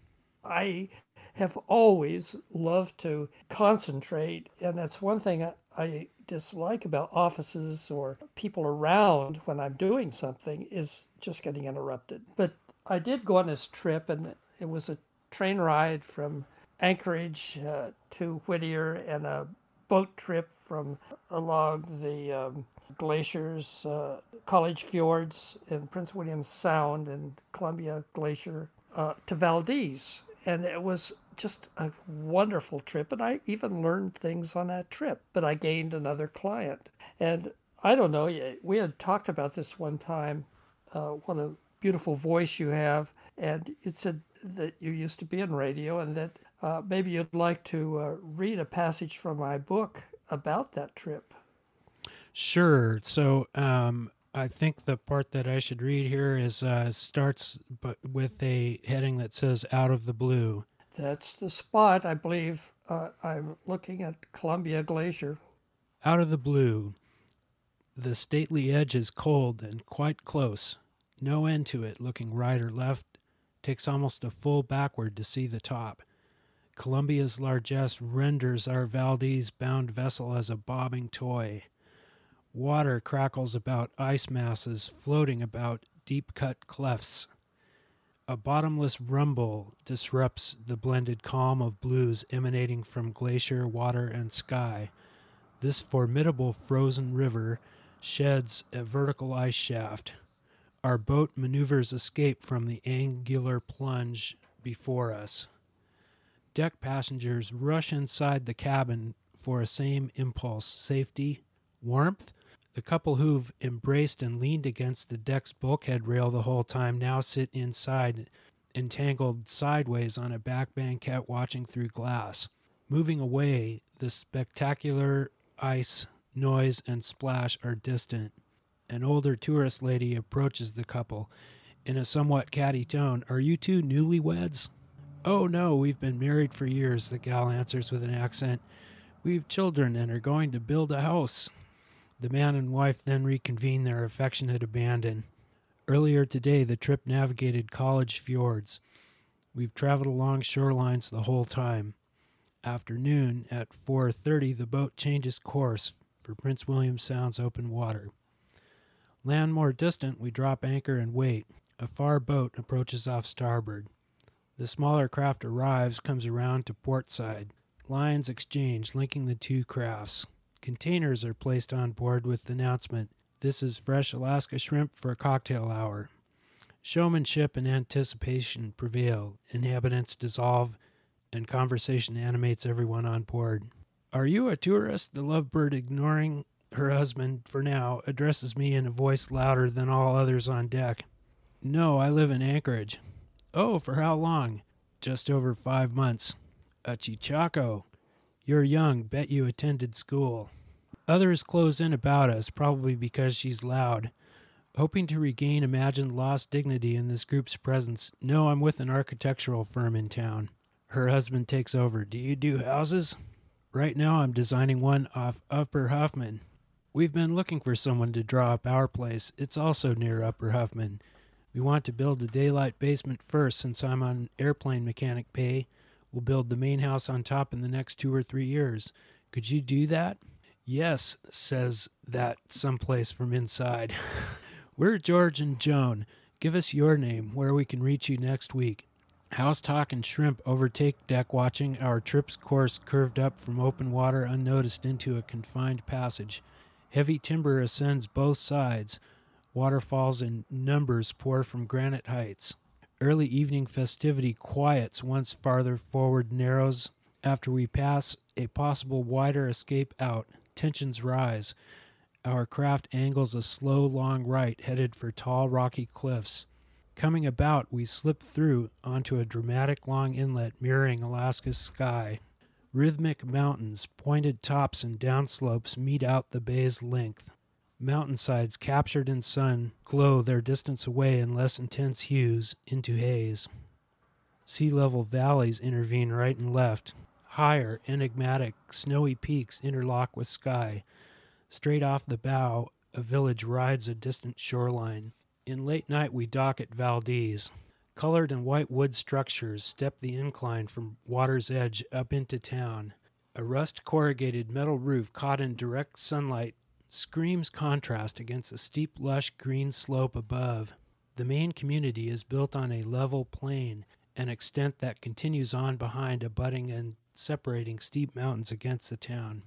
I have always loved to concentrate, and that's one thing I, dislike about offices or people around when I'm doing something is just getting interrupted. But I did go on this trip, and it was a train ride from Anchorage uh, to Whittier and a boat trip from along the um, glaciers, uh, College Fjords and Prince William Sound and Columbia Glacier uh, to Valdez. And it was just a wonderful trip. And I even learned things on that trip, but I gained another client. And I don't know, we had talked about this one time, uh, what a beautiful voice you have. And it said that you used to be in radio and that uh, maybe you'd like to uh, read a passage from my book about that trip. Sure. So um, I think the part that I should read here is uh, starts with a heading that says "Out of the Blue." That's the spot, I believe. Uh, I'm looking at Columbia Glacier. Out of the blue. The stately edge is cold and quite close. No end to it, looking right or left. Takes almost a full backward to see the top. Columbia's largesse renders our Valdez bound vessel as a bobbing toy. Water crackles about ice masses floating about deep cut clefts. A bottomless rumble disrupts the blended calm of blues emanating from glacier, water, and sky. This formidable frozen river sheds a vertical ice shaft. Our boat maneuvers escape from the angular plunge before us. Deck passengers rush inside the cabin for a same impulse safety, warmth. The couple who've embraced and leaned against the deck's bulkhead rail the whole time now sit inside, entangled sideways on a back banquette watching through glass. Moving away, the spectacular ice, noise, and splash are distant. An older tourist lady approaches the couple in a somewhat catty tone. Are you two newlyweds? Oh, no, we've been married for years, the gal answers with an accent. We've children and are going to build a house. The man and wife then reconvene their affectionate abandon. Earlier today, the trip navigated college fjords. We've traveled along shorelines the whole time. Afternoon at 4:30, the boat changes course for Prince William Sound's open water. Land more distant, we drop anchor and wait. A far boat approaches off starboard. The smaller craft arrives, comes around to port side. Lines exchange, linking the two crafts. Containers are placed on board with the announcement this is fresh Alaska shrimp for a cocktail hour. Showmanship and anticipation prevail. Inhabitants dissolve, and conversation animates everyone on board. Are you a tourist? The lovebird, ignoring her husband for now, addresses me in a voice louder than all others on deck. No, I live in Anchorage. Oh, for how long? Just over five months. A Cheechako. You're young, bet you attended school. Others close in about us, probably because she's loud. Hoping to regain imagined lost dignity in this group's presence, no, I'm with an architectural firm in town. Her husband takes over. Do you do houses? Right now, I'm designing one off Upper Huffman. We've been looking for someone to draw up our place. It's also near Upper Huffman. We want to build the daylight basement first since I'm on airplane mechanic pay. We'll build the main house on top in the next two or three years. Could you do that? Yes, says that someplace from inside. [LAUGHS] We're George and Joan. Give us your name, where we can reach you next week. House talk and shrimp overtake deck watching. Our trip's course curved up from open water unnoticed into a confined passage. Heavy timber ascends both sides. Waterfalls in numbers pour from granite heights. Early evening festivity quiets once farther forward narrows after we pass a possible wider escape out. Tensions rise. Our craft angles a slow, long right, headed for tall, rocky cliffs. Coming about, we slip through onto a dramatic long inlet mirroring Alaska's sky. Rhythmic mountains, pointed tops, and downslopes meet out the bay's length. Mountainsides captured in sun glow their distance away in less intense hues into haze. Sea level valleys intervene right and left. Higher, enigmatic, snowy peaks interlock with sky. Straight off the bow, a village rides a distant shoreline. In late night, we dock at Valdez. Colored and white wood structures step the incline from water's edge up into town. A rust corrugated metal roof caught in direct sunlight screams contrast against a steep, lush green slope above. The main community is built on a level plain, an extent that continues on behind abutting and separating steep mountains against the town.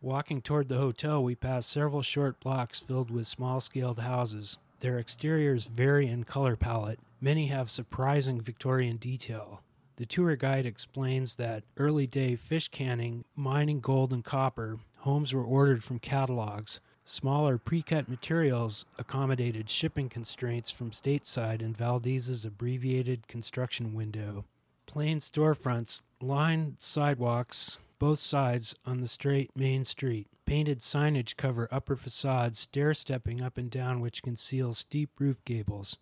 Walking toward the hotel, we pass several short blocks filled with small scaled houses. Their exteriors vary in color palette. Many have surprising Victorian detail. The tour guide explains that early day fish canning, mining gold and copper, homes were ordered from catalogs. Smaller pre-cut materials accommodated shipping constraints from stateside and Valdez's abbreviated construction window. Plain storefronts, lined sidewalks, both sides on the straight main street. Painted signage cover upper facades, stair stepping up and down which conceal steep roof gables.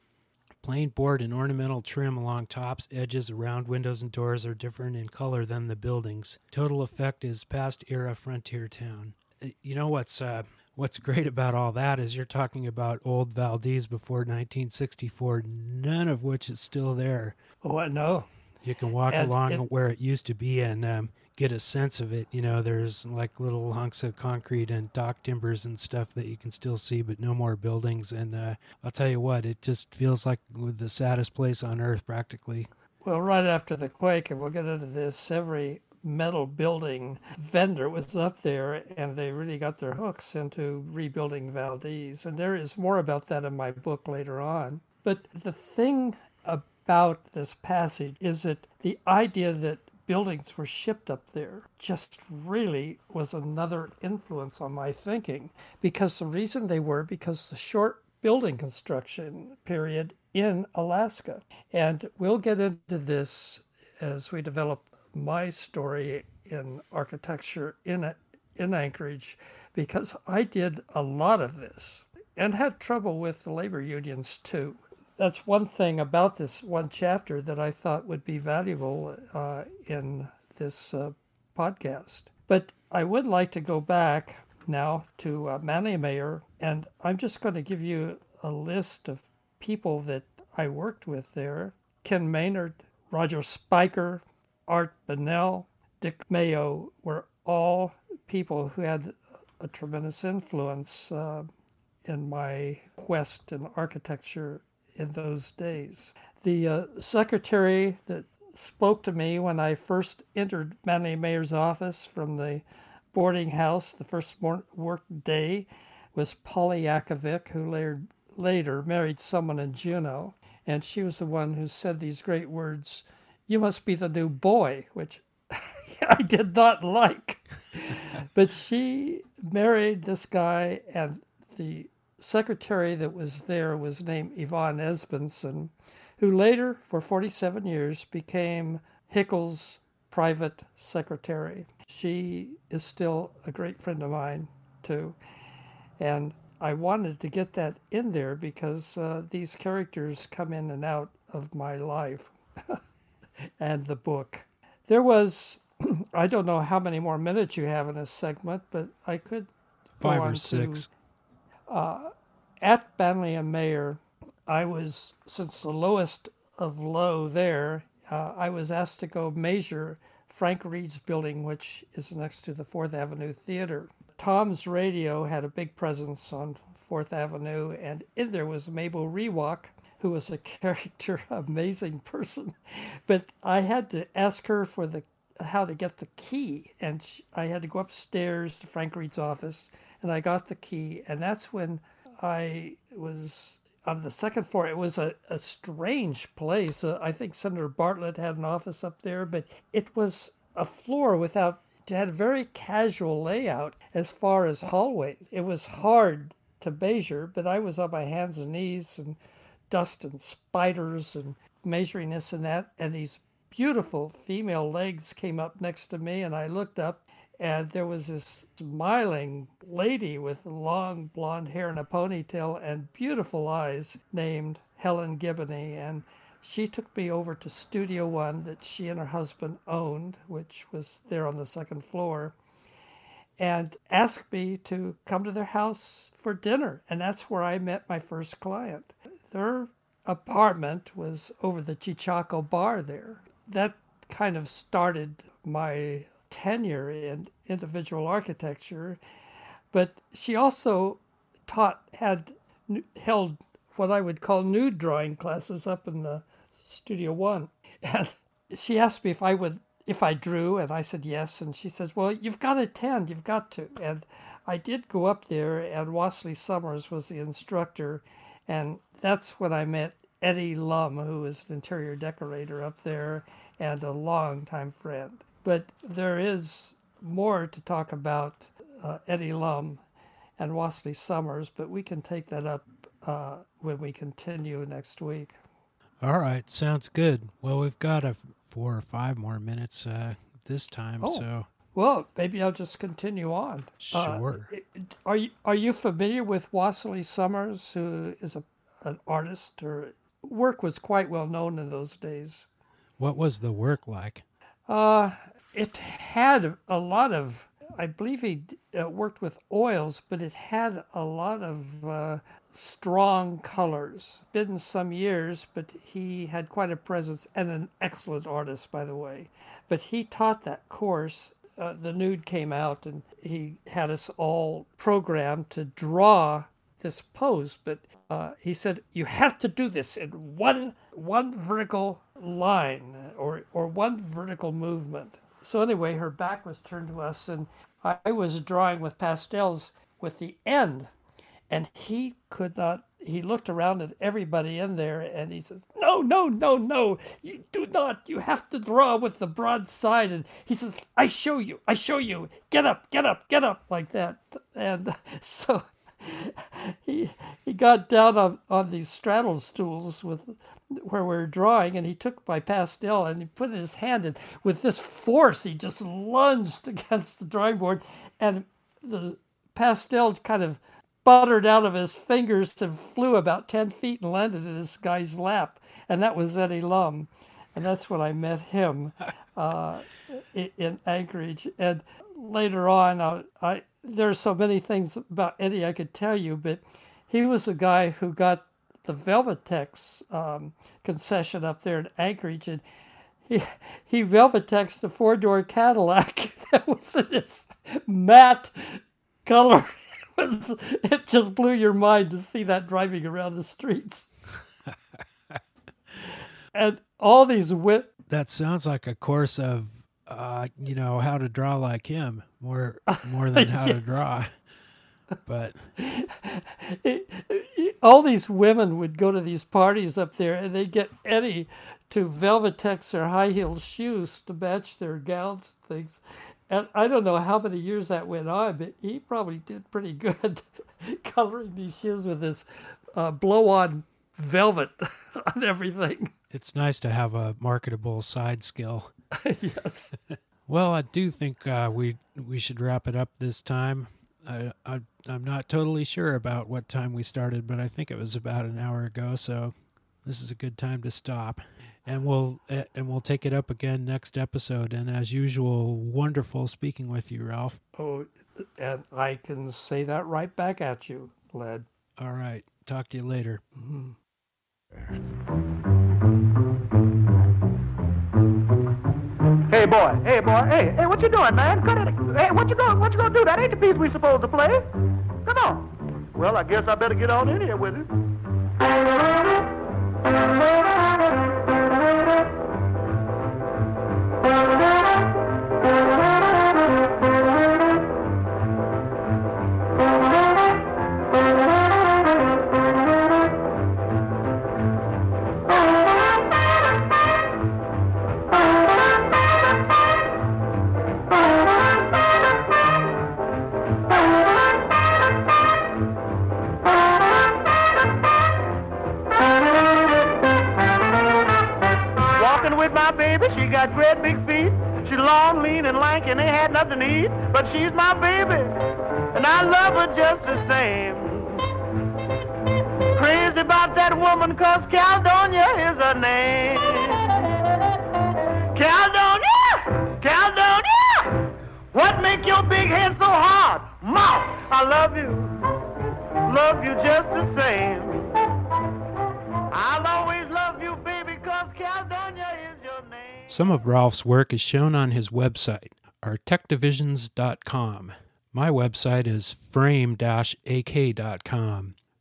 Plain board and ornamental trim along tops, edges, around windows and doors are different in color than the buildings. Total effect is past era frontier town. Uh, You know what's uh, what's great about all that is you're talking about old Valdez before 1964, none of which is still there. What? No. You can walk And along it- where it used to be and um, get a sense of it. You know, there's like little hunks of concrete and dock timbers and stuff that you can still see, but no more buildings. And uh, I'll tell you what, it just feels like the saddest place on earth, practically. Well, right after the quake, and we'll get into this, every metal building vendor was up there and they really got their hooks into rebuilding Valdez. And there is more about that in my book later on. But the thing about this passage is that the idea that buildings were shipped up there just really was another influence on my thinking because the reason they were because the short building construction period in Alaska. And we'll get into this as we develop my story in architecture in in Anchorage because I did a lot of this and had trouble with the labor unions too. That's one thing about this one chapter that I thought would be valuable uh, in this uh, podcast. But I would like to go back now to uh, Manley Mayer, and I'm just going to give you a list of people that I worked with there Ken Maynard, Roger Spiker, Art Bennell, Dick Mayo were all people who had a tremendous influence uh, in my quest in architecture in those days. The uh, secretary that spoke to me when I first entered Manley Mayer's office from the boarding house the first work day was Polly Yakovic, who later, later married someone in Juneau. And she was the one who said these great words, You must be the new boy, which [LAUGHS] I did not like. but she married this guy, and the secretary that was there was named Yvonne Esbenson, who later, for 47 years, became Hickel's private secretary. She is still a great friend of mine, too. And I wanted to get that in there because uh, these characters come in and out of my life [LAUGHS] and the book. There was, [CLEARS THROAT] I don't know how many more minutes you have in this segment, but I could Five or to- six. at Manley Mayer, I was, since the lowest of low there, uh, I was asked to go measure Frank Reed's building, which is next to the Fourth Avenue Theater. Tom's Radio had a big presence on Fourth Avenue, and in there was Mabel Rewalk, who was a [LAUGHS] character, amazing person. But I had to ask her for the how to get the key, and sh I had to go upstairs to Frank Reed's office, and I got the key, and that's when I was on the second floor. It was a, a strange place. Uh, I think Senator Bartlett had an office up there, but it was a floor without, it had a very casual layout as far as hallways. It was hard to measure, but I was on my hands and knees and dust and spiders and measuring this and that. And these beautiful female legs came up next to me, and I looked up and there was this smiling lady with long blonde hair and a ponytail and beautiful eyes named Helen Gibney. And she took me over to Studio One that she and her husband owned, which was there on the second floor, and asked me to come to their house for dinner. And that's where I met my first client. Their apartment was over the Cheechako bar there. That kind of started my tenure in individual architecture, but she also taught had held what I would call nude drawing classes up in the Studio One, [LAUGHS] and she asked me if I would if I drew, and I said yes, and she says, "Well, you've got to attend, you've got to," and I did go up there, and Wasley Summers was the instructor, and that's when I met Eddie Lum, who is an interior decorator up there and a longtime friend. But there is more to talk about uh, Eddie Lum and Wasley Summers, but we can take that up uh, when we continue next week. All right, sounds good. Well, we've got a four or five more minutes uh, this time, Oh. so Well, maybe I'll just continue on. Uh, sure. Uh, are you are you familiar with Wassily Summers, who is a an artist? Or work was quite well known in those days. What was the work like? Uh, it had a lot of. I believe he uh, worked with oils, but it had a lot of uh, strong colors. Been some years, but he had quite a presence and an excellent artist, by the way. But he taught that course. Uh, the nude came out, and he had us all programmed to draw this pose. But uh, he said you have to do this in one one vertical line or or one vertical movement. So anyway, her back was turned to us, and I was drawing with pastels with the end and he could not he looked around at everybody in there and he says no no no no. You do not. You have to draw with the broad side. And he says i show you. I show you. Get up get up get up like that. And [LAUGHS] so he he got down on, on these straddle stools with where we were drawing and he took my pastel and he put his hand in with this force he just lunged [LAUGHS] against the drawing board. And the pastel kind of sputtered out of his fingers and flew about 10 feet and landed in this guy's lap. And that was Eddie Lum. And that's when I met him [LAUGHS] uh, in Anchorage. And later on, I, I there's so many things about Eddie I could tell you, but he was the guy who got the Velvetex um, concession up there in Anchorage. And he, he Velvetexed the four door Cadillac [LAUGHS] that was in this matte color was it just blew your mind to see that driving around the streets. [LAUGHS] and all these wit that sounds like a course of uh, you know how to draw like him more more than how [LAUGHS] yes. to draw but [LAUGHS] it, it, all these women would go to these parties up there and they'd get eddie to velvetex their high heeled shoes to match their gowns and things and I don't know how many years that went on, but he probably did pretty good [LAUGHS] coloring these shoes with his uh, blow on velvet [LAUGHS] on everything. It's nice to have a marketable side skill. [LAUGHS] yes. well, I do think uh, we we should wrap it up this time. I, I I'm not totally sure about what time we started, but I think it was about an hour ago. So this is a good time to stop and we'll and we'll take it up again next episode. And as usual, wonderful speaking with you, Ralph. Oh, and I can say that right back at you, Led. All right. Talk to you later. Mm-hmm. Hey boy, hey boy, hey, hey, what you doing, man? Cut it. Hey, what you going, what you gonna do? That ain't the piece we supposed to play. Come on. Well, I guess I better get on in here with it. Some of Ralph's work is shown on his website, are techdivisions.com. My website is frame-ak.com.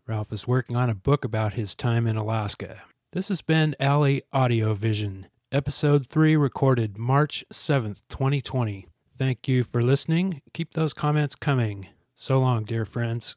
Ralph is working on a book about his time in Alaska. This has been Alley Audio Vision, episode 3 recorded March 7th, 2020. Thank you for listening. Keep those comments coming. So long, dear friends.